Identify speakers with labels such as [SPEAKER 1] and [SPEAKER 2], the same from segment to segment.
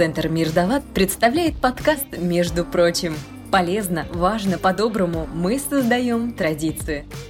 [SPEAKER 1] Центр Мирдалат представляет подкаст «Между прочим». Полезно, важно, по-доброму мы создаем традицию –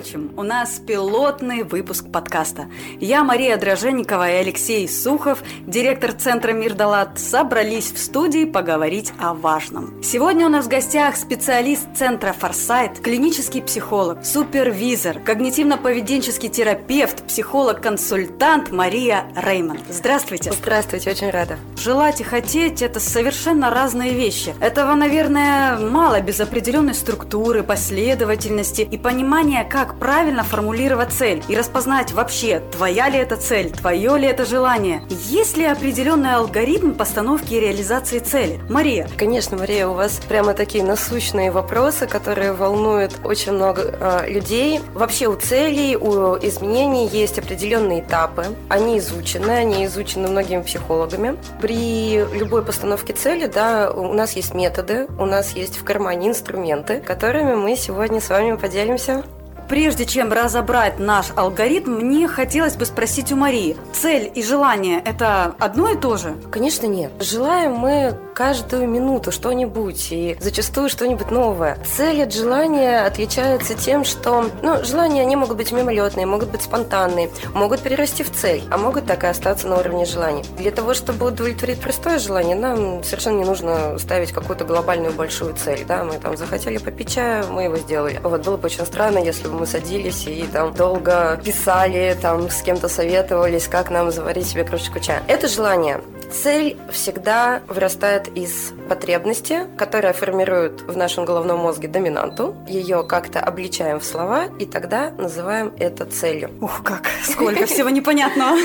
[SPEAKER 2] прочим, у нас пилотный выпуск подкаста. Я, Мария Дроженикова и Алексей Сухов, директор Центра Мир Далат, собрались в студии поговорить о важном. Сегодня у нас в гостях специалист Центра Форсайт, клинический психолог, супервизор, когнитивно-поведенческий терапевт, психолог-консультант Мария Реймонд. Здравствуйте.
[SPEAKER 3] Здравствуйте, очень рада.
[SPEAKER 2] Желать и хотеть – это совершенно разные вещи. Этого, наверное, мало без определенной структуры, последовательности и понимания, как как правильно формулировать цель и распознать вообще, твоя ли это цель, твое ли это желание. Есть ли определенный алгоритм постановки и реализации цели? Мария.
[SPEAKER 3] Конечно, Мария, у вас прямо такие насущные вопросы, которые волнуют очень много э, людей. Вообще у целей, у изменений есть определенные этапы. Они изучены, они изучены многими психологами. При любой постановке цели, да, у нас есть методы, у нас есть в кармане инструменты, которыми мы сегодня с вами поделимся
[SPEAKER 2] Прежде чем разобрать наш алгоритм, мне хотелось бы спросить у Марии, цель и желание – это одно и то же?
[SPEAKER 3] Конечно нет. Желаем мы каждую минуту что-нибудь и зачастую что-нибудь новое. Цель от желания отличается тем, что ну, желания они могут быть мимолетные, могут быть спонтанные, могут перерасти в цель, а могут так и остаться на уровне желаний. Для того, чтобы удовлетворить простое желание, нам совершенно не нужно ставить какую-то глобальную большую цель. Да? Мы там захотели попить чая, мы его сделали. Вот было бы очень странно, если бы мы садились и там долго писали, там с кем-то советовались, как нам заварить себе кружечку чая. Это желание. Цель всегда вырастает из потребности, которая формирует в нашем головном мозге доминанту. Ее как-то обличаем в слова, и тогда называем это целью.
[SPEAKER 2] Ух, как! Сколько всего непонятного!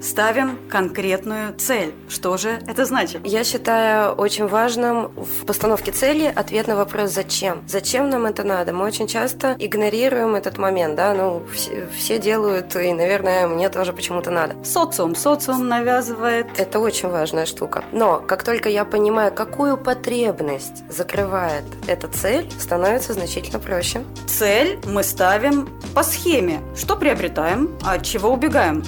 [SPEAKER 2] Ставим конкретную цель. Что же это значит?
[SPEAKER 3] Я считаю очень важным в постановке цели ответ на вопрос «Зачем?». Зачем нам это надо? Мы очень часто игнорируем этот момент, да, ну, все, все делают, и, наверное, мне тоже почему-то надо.
[SPEAKER 2] Социум, социум навязывает.
[SPEAKER 3] Это очень важная штука. Но как только я понимаю, какую потребность закрывает эта цель, становится значительно проще.
[SPEAKER 2] Цель мы ставим по схеме. Что приобретаем, а от чего убегаем?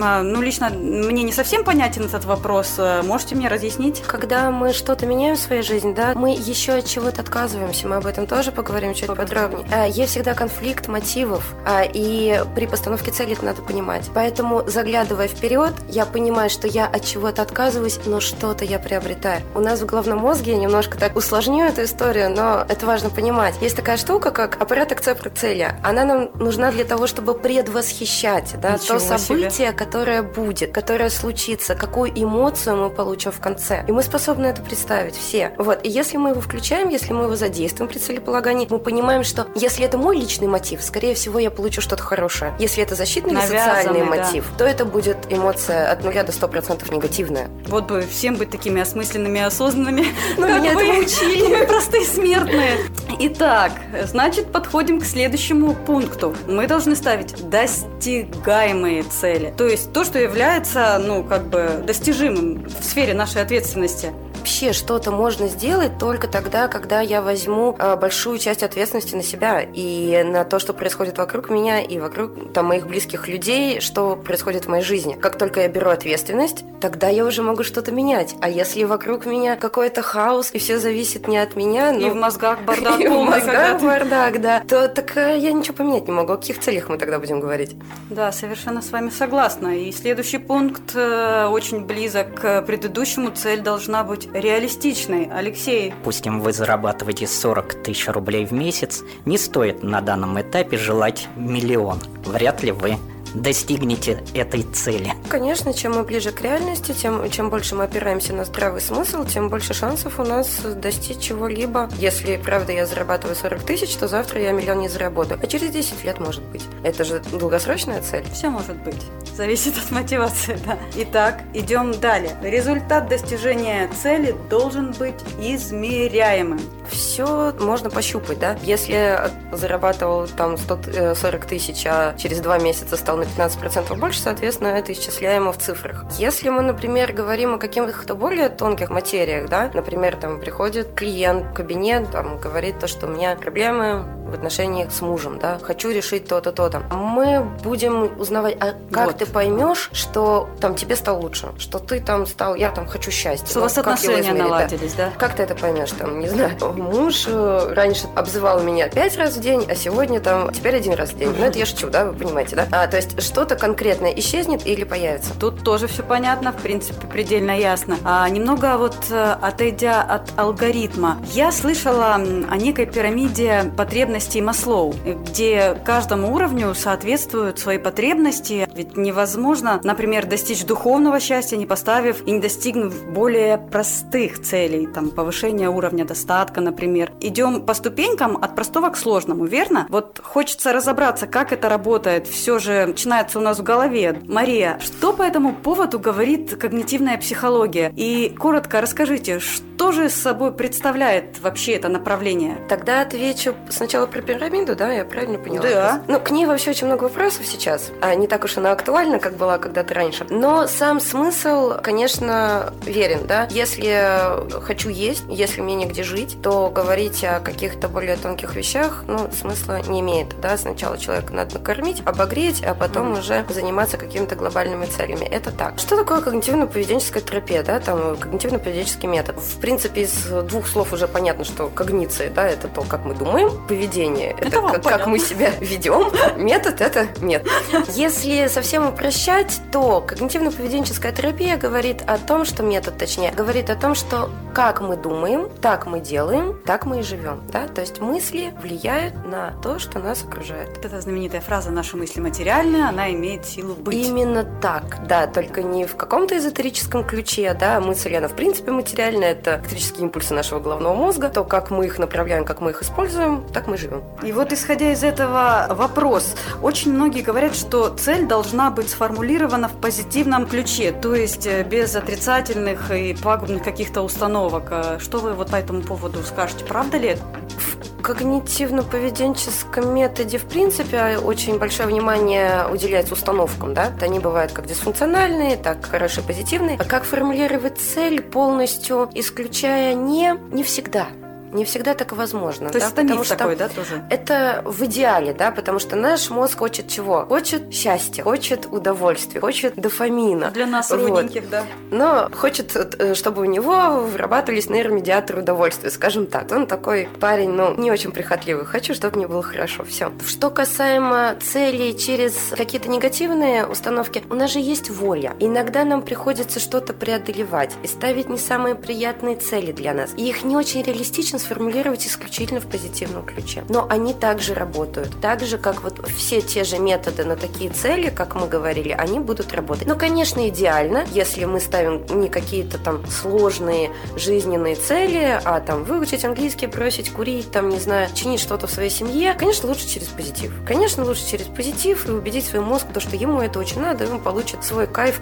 [SPEAKER 2] А, ну, лично мне не совсем понятен этот вопрос. Э, можете мне разъяснить?
[SPEAKER 3] Когда мы что-то меняем в своей жизни, да, мы еще от чего-то отказываемся. Мы об этом тоже поговорим чуть подробнее. А, есть всегда конфликт мотивов, а, и при постановке цели это надо понимать. Поэтому, заглядывая вперед, я понимаю, что я от чего-то отказываюсь, но что-то я приобретаю. У нас в головном мозге, я немножко так усложню эту историю, но это важно понимать. Есть такая штука, как аппарат акцепта цели. Она нам нужна для того, чтобы предвосхищать да, то событие, себе которая будет, которая случится, какую эмоцию мы получим в конце. И мы способны это представить все. Вот. И если мы его включаем, если мы его задействуем при целеполагании, мы понимаем, что если это мой личный мотив, скорее всего, я получу что-то хорошее. Если это защитный или социальный мотив, да. то это будет эмоция от нуля до сто процентов негативная.
[SPEAKER 2] Вот бы всем быть такими осмысленными и осознанными. Ну, меня это учили. Мы простые смертные. Итак, значит, подходим к следующему пункту. Мы должны ставить достигаемые цели. То есть то, что является, ну, как бы достижимым в сфере нашей ответственности
[SPEAKER 3] вообще что-то можно сделать только тогда, когда я возьму э, большую часть ответственности на себя и на то, что происходит вокруг меня и вокруг там, моих близких людей, что происходит в моей жизни. Как только я беру ответственность, тогда я уже могу что-то менять. А если вокруг меня какой-то хаос и все зависит не от меня,
[SPEAKER 2] ну, и в мозгах бардак и
[SPEAKER 3] в мозгах бардак, да, то так э, я ничего поменять не могу. О каких целях мы тогда будем говорить?
[SPEAKER 2] Да, совершенно с вами согласна. И следующий пункт э, очень близок к предыдущему. Цель должна быть реалистичной. Алексей.
[SPEAKER 4] Допустим, вы зарабатываете 40 тысяч рублей в месяц, не стоит на данном этапе желать миллион. Вряд ли вы достигнете этой цели?
[SPEAKER 3] Конечно, чем мы ближе к реальности, тем чем больше мы опираемся на здравый смысл, тем больше шансов у нас достичь чего-либо. Если, правда, я зарабатываю 40 тысяч, то завтра я миллион не заработаю. А через 10 лет может быть. Это же долгосрочная цель.
[SPEAKER 2] Все может быть. Зависит от мотивации, да. Итак, идем далее. Результат достижения цели должен быть измеряемым.
[SPEAKER 3] Все можно пощупать, да. Если зарабатывал там 140 тысяч, а через два месяца стал на 15% больше, соответственно, это исчисляемо в цифрах. Если мы, например, говорим о каких-то более тонких материях, да, например, там приходит клиент в кабинет, там говорит то, что у меня проблемы в отношениях с мужем, да, хочу решить то-то, то-то. Мы будем узнавать, а как вот. ты поймешь, что там тебе стало лучше, что ты там стал, я там хочу счастья.
[SPEAKER 2] Что у вас отношения наладились, да? да?
[SPEAKER 3] Как ты это поймешь, там, не знаю, муж э, раньше обзывал меня пять раз в день, а сегодня там теперь один раз в день. Ну, это я шучу, да, вы понимаете, да? А, то есть что-то конкретное исчезнет или появится?
[SPEAKER 2] Тут тоже все понятно, в принципе, предельно ясно. А, немного вот э, отойдя от алгоритма, я слышала о некой пирамиде потребностей потребностей Маслоу, где каждому уровню соответствуют свои потребности. Ведь невозможно, например, достичь духовного счастья, не поставив и не достигнув более простых целей, там, повышения уровня достатка, например. Идем по ступенькам от простого к сложному, верно? Вот хочется разобраться, как это работает. Все же начинается у нас в голове. Мария, что по этому поводу говорит когнитивная психология? И коротко расскажите, что же собой представляет вообще это направление?
[SPEAKER 3] Тогда отвечу сначала про пирамиду, да, я правильно поняла?
[SPEAKER 2] Да.
[SPEAKER 3] Ну, к ней вообще очень много вопросов сейчас, а не так уж она актуальна, как была когда-то раньше. Но сам смысл, конечно, верен, да. Если хочу есть, если мне негде жить, то говорить о каких-то более тонких вещах, ну, смысла не имеет, да. Сначала человека надо накормить, обогреть, а потом mm. уже заниматься какими-то глобальными целями. Это так. Что такое когнитивно-поведенческая терапия, да, там, когнитивно-поведенческий метод? В принципе, из двух слов уже понятно, что когниция, да, это то, как мы думаем, поведение поведение. Это, это как, как мы себя ведем. Метод это нет. Если совсем упрощать, то когнитивно-поведенческая терапия говорит о том, что метод, точнее, говорит о том, что как мы думаем, так мы делаем, так мы и живем. Да? То есть мысли влияют на то, что нас окружает.
[SPEAKER 2] Вот эта знаменитая фраза «наши мысли материальные», она имеет силу быть.
[SPEAKER 3] Именно так, да, только не в каком-то эзотерическом ключе, да, мысль, она в принципе материальная, это электрические импульсы нашего головного мозга, то, как мы их направляем, как мы их используем, так мы живем живем.
[SPEAKER 2] И вот исходя из этого вопрос. Очень многие говорят, что цель должна быть сформулирована в позитивном ключе, то есть э, без отрицательных и пагубных каких-то установок. А что вы вот по этому поводу скажете? Правда ли?
[SPEAKER 3] В когнитивно-поведенческом методе, в принципе, очень большое внимание уделяется установкам, да? Они бывают как дисфункциональные, так хорошие, позитивные. А как формулировать цель полностью, исключая не, не всегда – не всегда так возможно.
[SPEAKER 2] То
[SPEAKER 3] да?
[SPEAKER 2] есть это потому что такой, да, тоже?
[SPEAKER 3] Это в идеале, да, потому что наш мозг хочет чего? Хочет счастья, хочет удовольствия, хочет дофамина.
[SPEAKER 2] Для нас вот. родненьких, да.
[SPEAKER 3] Но хочет, э, чтобы у него вырабатывались нейромедиаторы удовольствия, скажем так. Он такой парень, ну, не очень прихотливый. Хочу, чтобы мне было хорошо. Все. Что касаемо целей через какие-то негативные установки, у нас же есть воля. Иногда нам приходится что-то преодолевать и ставить не самые приятные цели для нас. И их не очень реалистично сформулировать исключительно в позитивном ключе. Но они также работают. Так же, как вот все те же методы на такие цели, как мы говорили, они будут работать. Но, конечно, идеально, если мы ставим не какие-то там сложные жизненные цели, а там выучить английский, бросить курить, там, не знаю, чинить что-то в своей семье, конечно, лучше через позитив. Конечно, лучше через позитив и убедить свой мозг, то, что ему это очень надо, и он получит свой кайф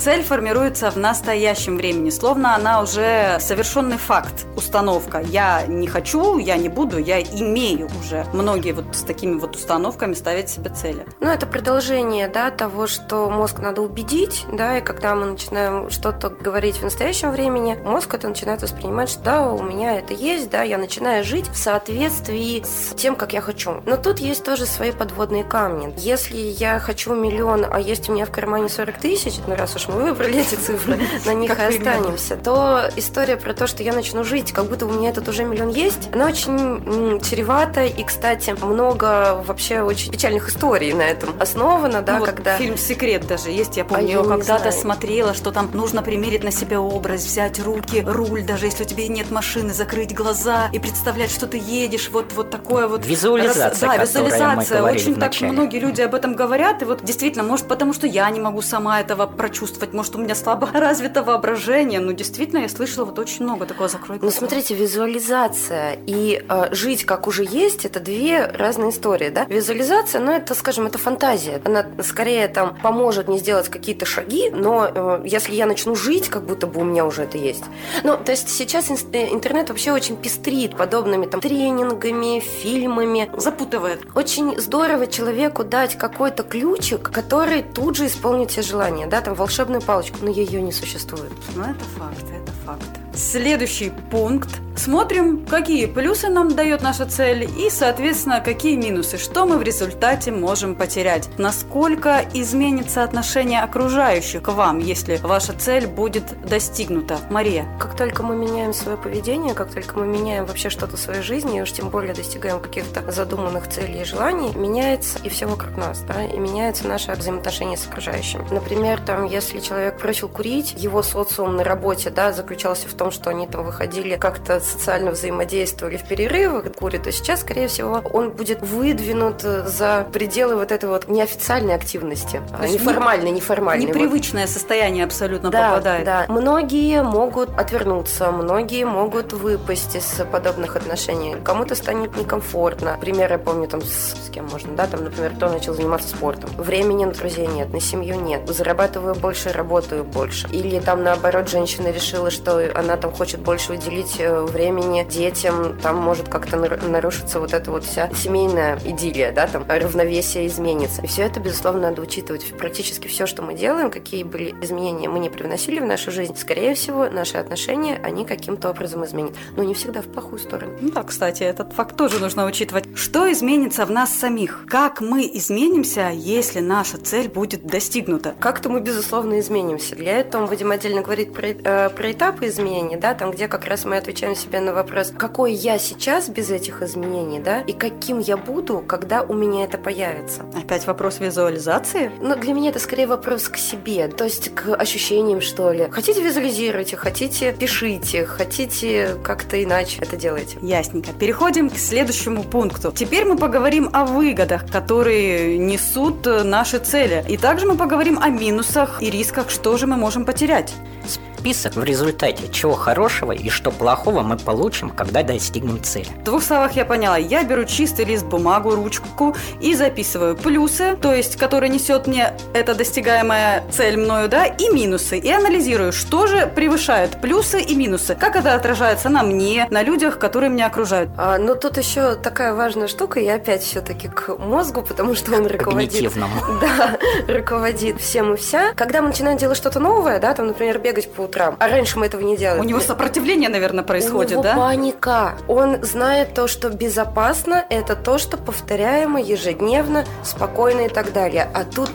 [SPEAKER 2] Цель формируется в настоящем времени, словно она уже совершенный факт, установка. Я не хочу, я не буду, я имею уже. Многие вот с такими вот установками ставят себе цели.
[SPEAKER 3] Ну, это продолжение, да, того, что мозг надо убедить, да, и когда мы начинаем что-то говорить в настоящем времени, мозг это начинает воспринимать, что да, у меня это есть, да, я начинаю жить в соответствии с тем, как я хочу. Но тут есть тоже свои подводные камни. Если я хочу миллион, а есть у меня в кармане 40 тысяч, ну раз уж мы выбрали эти цифры, на них и останемся, то история про то, что я начну жить, как будто у меня этот уже миллион есть, она очень чревата. И, кстати, много вообще очень печальных историй на этом основано, да,
[SPEAKER 2] ну,
[SPEAKER 3] когда...
[SPEAKER 2] фильм «Секрет» даже есть, я помню, а я когда-то смотрела, что там нужно примерить на себя образ, взять руки, руль, даже если у тебя нет машины, закрыть глаза и представлять, что ты едешь, вот, вот такое вот...
[SPEAKER 4] Визуализация,
[SPEAKER 2] Да, визуализация. Очень так многие люди об этом говорят, и вот действительно, может, потому что я не могу сама этого прочувствовать, чувствовать, может, у меня слабо развито воображение. Ну, действительно, я слышала вот очень много такого закрой
[SPEAKER 3] Ну, смотрите, визуализация и э, жить как уже есть, это две разные истории, да? Визуализация, ну, это, скажем, это фантазия. Она скорее там поможет мне сделать какие-то шаги, но э, если я начну жить, как будто бы у меня уже это есть. Ну, то есть сейчас э, интернет вообще очень пестрит подобными там тренингами, фильмами.
[SPEAKER 2] Запутывает.
[SPEAKER 3] Очень здорово человеку дать какой-то ключик, который тут же исполнит все желания, да, там волшебную палочку, но ее не существует.
[SPEAKER 2] Ну, это факт, это факт. Следующий пункт. Смотрим, какие плюсы нам дает наша цель и, соответственно, какие минусы, что мы в результате можем потерять. Насколько изменится отношение окружающих к вам, если ваша цель будет достигнута. Мария.
[SPEAKER 3] Как только мы меняем свое поведение, как только мы меняем вообще что-то в своей жизни, и уж тем более достигаем каких-то задуманных целей и желаний, меняется и все вокруг нас, да, и меняется наше взаимоотношение с окружающим. Например, там, если человек бросил курить, его социум на работе, да, заключался в том, что они там выходили как-то социально взаимодействовали в перерывах, курят, то сейчас, скорее всего, он будет выдвинут за пределы вот этой вот неофициальной активности, а неформальной, неформальной.
[SPEAKER 2] Непривычное вот. состояние абсолютно
[SPEAKER 3] да,
[SPEAKER 2] попадает.
[SPEAKER 3] Да, многие могут отвернуться, многие могут выпасть из подобных отношений, кому-то станет некомфортно. Пример я помню там с, с кем можно, да, там, например, кто начал заниматься спортом. Времени на друзей нет, на семью нет, зарабатываю больше, работаю больше. Или там наоборот женщина решила, что она там хочет больше уделить э, времени детям, там может как-то нарушиться вот эта вот вся семейная идиллия, да, там равновесие изменится. И все это, безусловно, надо учитывать. Практически все, что мы делаем, какие были изменения мы не привносили в нашу жизнь, скорее всего, наши отношения, они каким-то образом изменят. Но не всегда в плохую сторону.
[SPEAKER 2] Ну да, кстати, этот факт тоже нужно учитывать. Что изменится в нас самих? Как мы изменимся, если наша цель будет достигнута?
[SPEAKER 3] Как-то мы, безусловно, изменимся. Для этого мы будем отдельно говорить про, э, про этапы изменений, да, там, где как раз мы отвечаем себе на вопрос, какой я сейчас без этих изменений, да, и каким я буду, когда у меня это появится.
[SPEAKER 2] Опять вопрос визуализации?
[SPEAKER 3] Ну, для меня это скорее вопрос к себе, то есть к ощущениям, что ли. Хотите визуализируйте, хотите пишите, хотите как-то иначе это делайте.
[SPEAKER 2] Ясненько. Переходим к следующему пункту. Теперь мы поговорим о выгодах, которые несут наши цели. И также мы поговорим о минусах и рисках, что же мы можем потерять
[SPEAKER 4] список в результате, чего хорошего и что плохого мы получим, когда достигнем цели.
[SPEAKER 2] В двух словах я поняла. Я беру чистый лист бумагу, ручку и записываю плюсы, то есть, которые несет мне эта достигаемая цель мною, да, и минусы. И анализирую, что же превышает плюсы и минусы. Как это отражается на мне, на людях, которые меня окружают.
[SPEAKER 3] А, но тут еще такая важная штука, я опять все-таки к мозгу, потому что он руководит. Да, руководит всем и вся. Когда мы начинаем делать что-то новое, да, там, например, бегать по утрам. А раньше мы этого не делали.
[SPEAKER 2] У него сопротивление, наверное, происходит,
[SPEAKER 3] У него
[SPEAKER 2] да?
[SPEAKER 3] паника. Он знает то, что безопасно, это то, что повторяемо ежедневно, спокойно и так далее. А тут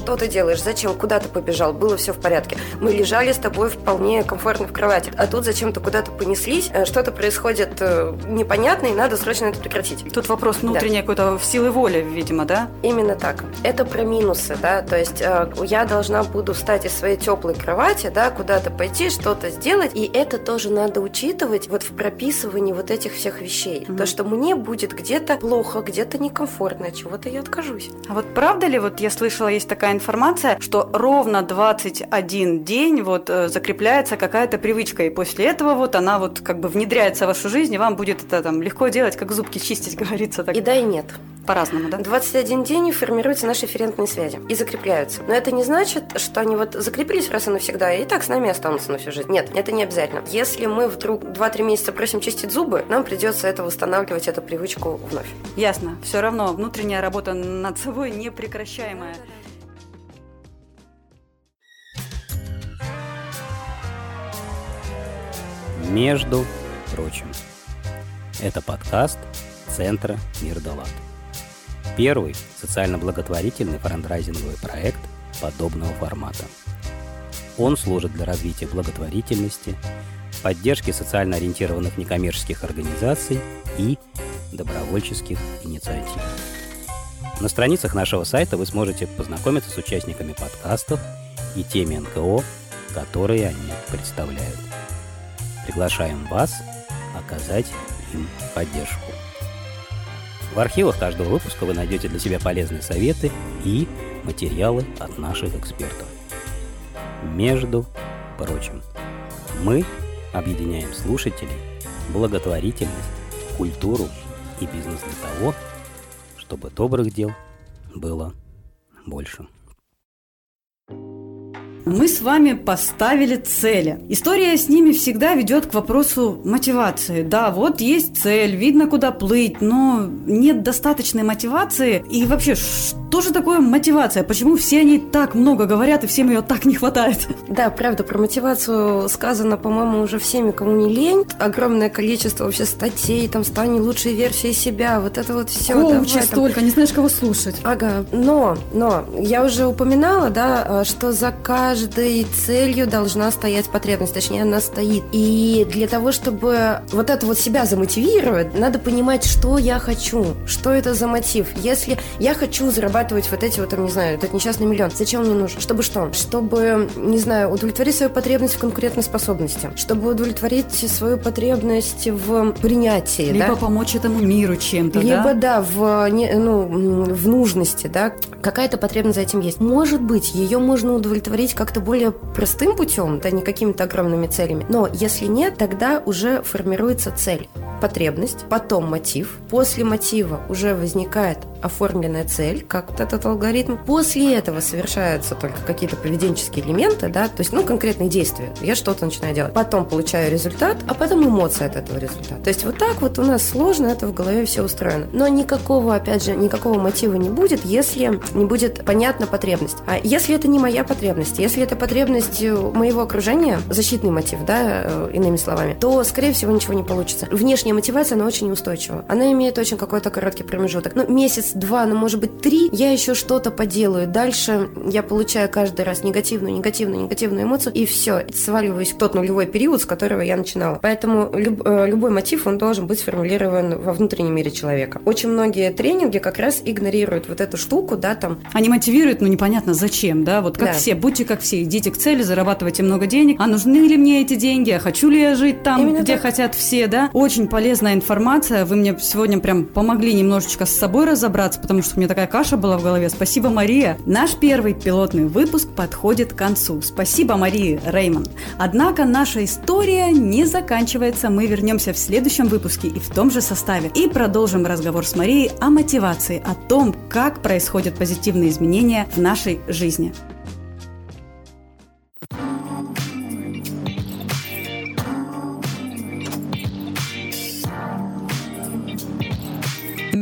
[SPEAKER 3] что ты делаешь? Зачем? Куда ты побежал? Было все в порядке. Мы лежали с тобой вполне комфортно в кровати. А тут зачем-то куда-то понеслись, э, что-то происходит э, непонятное, и надо срочно это прекратить.
[SPEAKER 2] Тут вопрос внутренней да. какой-то силы воли, видимо, да?
[SPEAKER 3] Именно так. Это про минусы, да, то есть э, я должна буду встать из своей теплой кровати, да, куда-то пойти, что-то сделать, и это тоже надо учитывать вот в прописывании вот этих всех вещей. Угу. То, что мне будет где-то плохо, где-то некомфортно, от чего-то я откажусь.
[SPEAKER 2] А вот правда ли, вот я слышала, есть такая такая информация, что ровно 21 день вот э, закрепляется какая-то привычка, и после этого вот она вот как бы внедряется в вашу жизнь, и вам будет это там легко делать, как зубки чистить, говорится. Так.
[SPEAKER 3] И да, и нет.
[SPEAKER 2] По-разному, да?
[SPEAKER 3] 21 день формируются наши референтные связи и закрепляются. Но это не значит, что они вот закрепились раз и навсегда, и так с нами останутся на всю жизнь. Нет, это не обязательно. Если мы вдруг 2-3 месяца просим чистить зубы, нам придется это восстанавливать, эту привычку вновь.
[SPEAKER 2] Ясно. Все равно внутренняя работа над собой непрекращаемая.
[SPEAKER 5] Между прочим. Это подкаст Центра Мир Далат. Первый социально-благотворительный франдрайзинговый проект подобного формата. Он служит для развития благотворительности, поддержки социально ориентированных некоммерческих организаций и добровольческих инициатив. На страницах нашего сайта вы сможете познакомиться с участниками подкастов и теми НКО, которые они представляют. Приглашаем вас оказать им поддержку. В архивах каждого выпуска вы найдете для себя полезные советы и материалы от наших экспертов. между прочим. Мы объединяем слушателей, благотворительность, культуру и бизнес для того, чтобы добрых дел было больше.
[SPEAKER 2] Мы с вами поставили цели. История с ними всегда ведет к вопросу мотивации. Да, вот есть цель, видно, куда плыть, но нет достаточной мотивации. И вообще, что же такое мотивация? Почему все они так много говорят, и всем ее так не хватает?
[SPEAKER 3] Да, правда, про мотивацию сказано, по-моему, уже всеми, кому не лень. Огромное количество вообще статей, там, стань лучшей версией себя, вот это вот все.
[SPEAKER 2] Коучи давай, столько, там... не знаешь, кого слушать.
[SPEAKER 3] Ага, но, но, я уже упоминала, да, что за каждый каждой целью должна стоять потребность, точнее, она стоит. И для того, чтобы вот это вот себя замотивировать, надо понимать, что я хочу, что это за мотив. Если я хочу зарабатывать вот эти вот, там, не знаю, этот несчастный миллион, зачем мне нужен? Чтобы что? Чтобы, не знаю, удовлетворить свою потребность в конкурентной способности, чтобы удовлетворить свою потребность в принятии,
[SPEAKER 2] Либо да? помочь этому миру чем-то,
[SPEAKER 3] Либо, да, да в, не, ну, в нужности, да, какая-то потребность за этим есть. Может быть, ее можно удовлетворить как-то более простым путем, да, не какими-то огромными целями. Но если нет, тогда уже формируется цель потребность, потом мотив. После мотива уже возникает оформленная цель, как вот этот алгоритм. После этого совершаются только какие-то поведенческие элементы, да, то есть, ну, конкретные действия. Я что-то начинаю делать. Потом получаю результат, а потом эмоции от этого результата. То есть вот так вот у нас сложно это в голове все устроено. Но никакого, опять же, никакого мотива не будет, если не будет понятна потребность. А если это не моя потребность, если это потребность моего окружения, защитный мотив, да, э, иными словами, то, скорее всего, ничего не получится. Внешняя мотивация, она очень неустойчива. Она имеет очень какой-то короткий промежуток. Ну, месяц, два, ну, может быть, три, я еще что-то поделаю. Дальше я получаю каждый раз негативную, негативную, негативную эмоцию, и все, сваливаюсь в тот нулевой период, с которого я начинала. Поэтому люб, э, любой мотив, он должен быть сформулирован во внутреннем мире человека. Очень многие тренинги как раз игнорируют вот эту штуку, да, там.
[SPEAKER 2] Они мотивируют, но непонятно зачем, да, вот как да. все, будьте как все, идите к цели, зарабатывайте много денег, а нужны ли мне эти деньги, а хочу ли я жить там, Именно где так. хотят все, да. Очень полезная информация, вы мне сегодня прям помогли немножечко с собой разобраться, потому что у меня такая каша была в голове. Спасибо, Мария. Наш первый пилотный выпуск подходит к концу. Спасибо, Марии Реймонд. Однако наша история не заканчивается. Мы вернемся в следующем выпуске и в том же составе. И продолжим разговор с Марией о мотивации, о том, как происходят позитивные изменения в нашей жизни.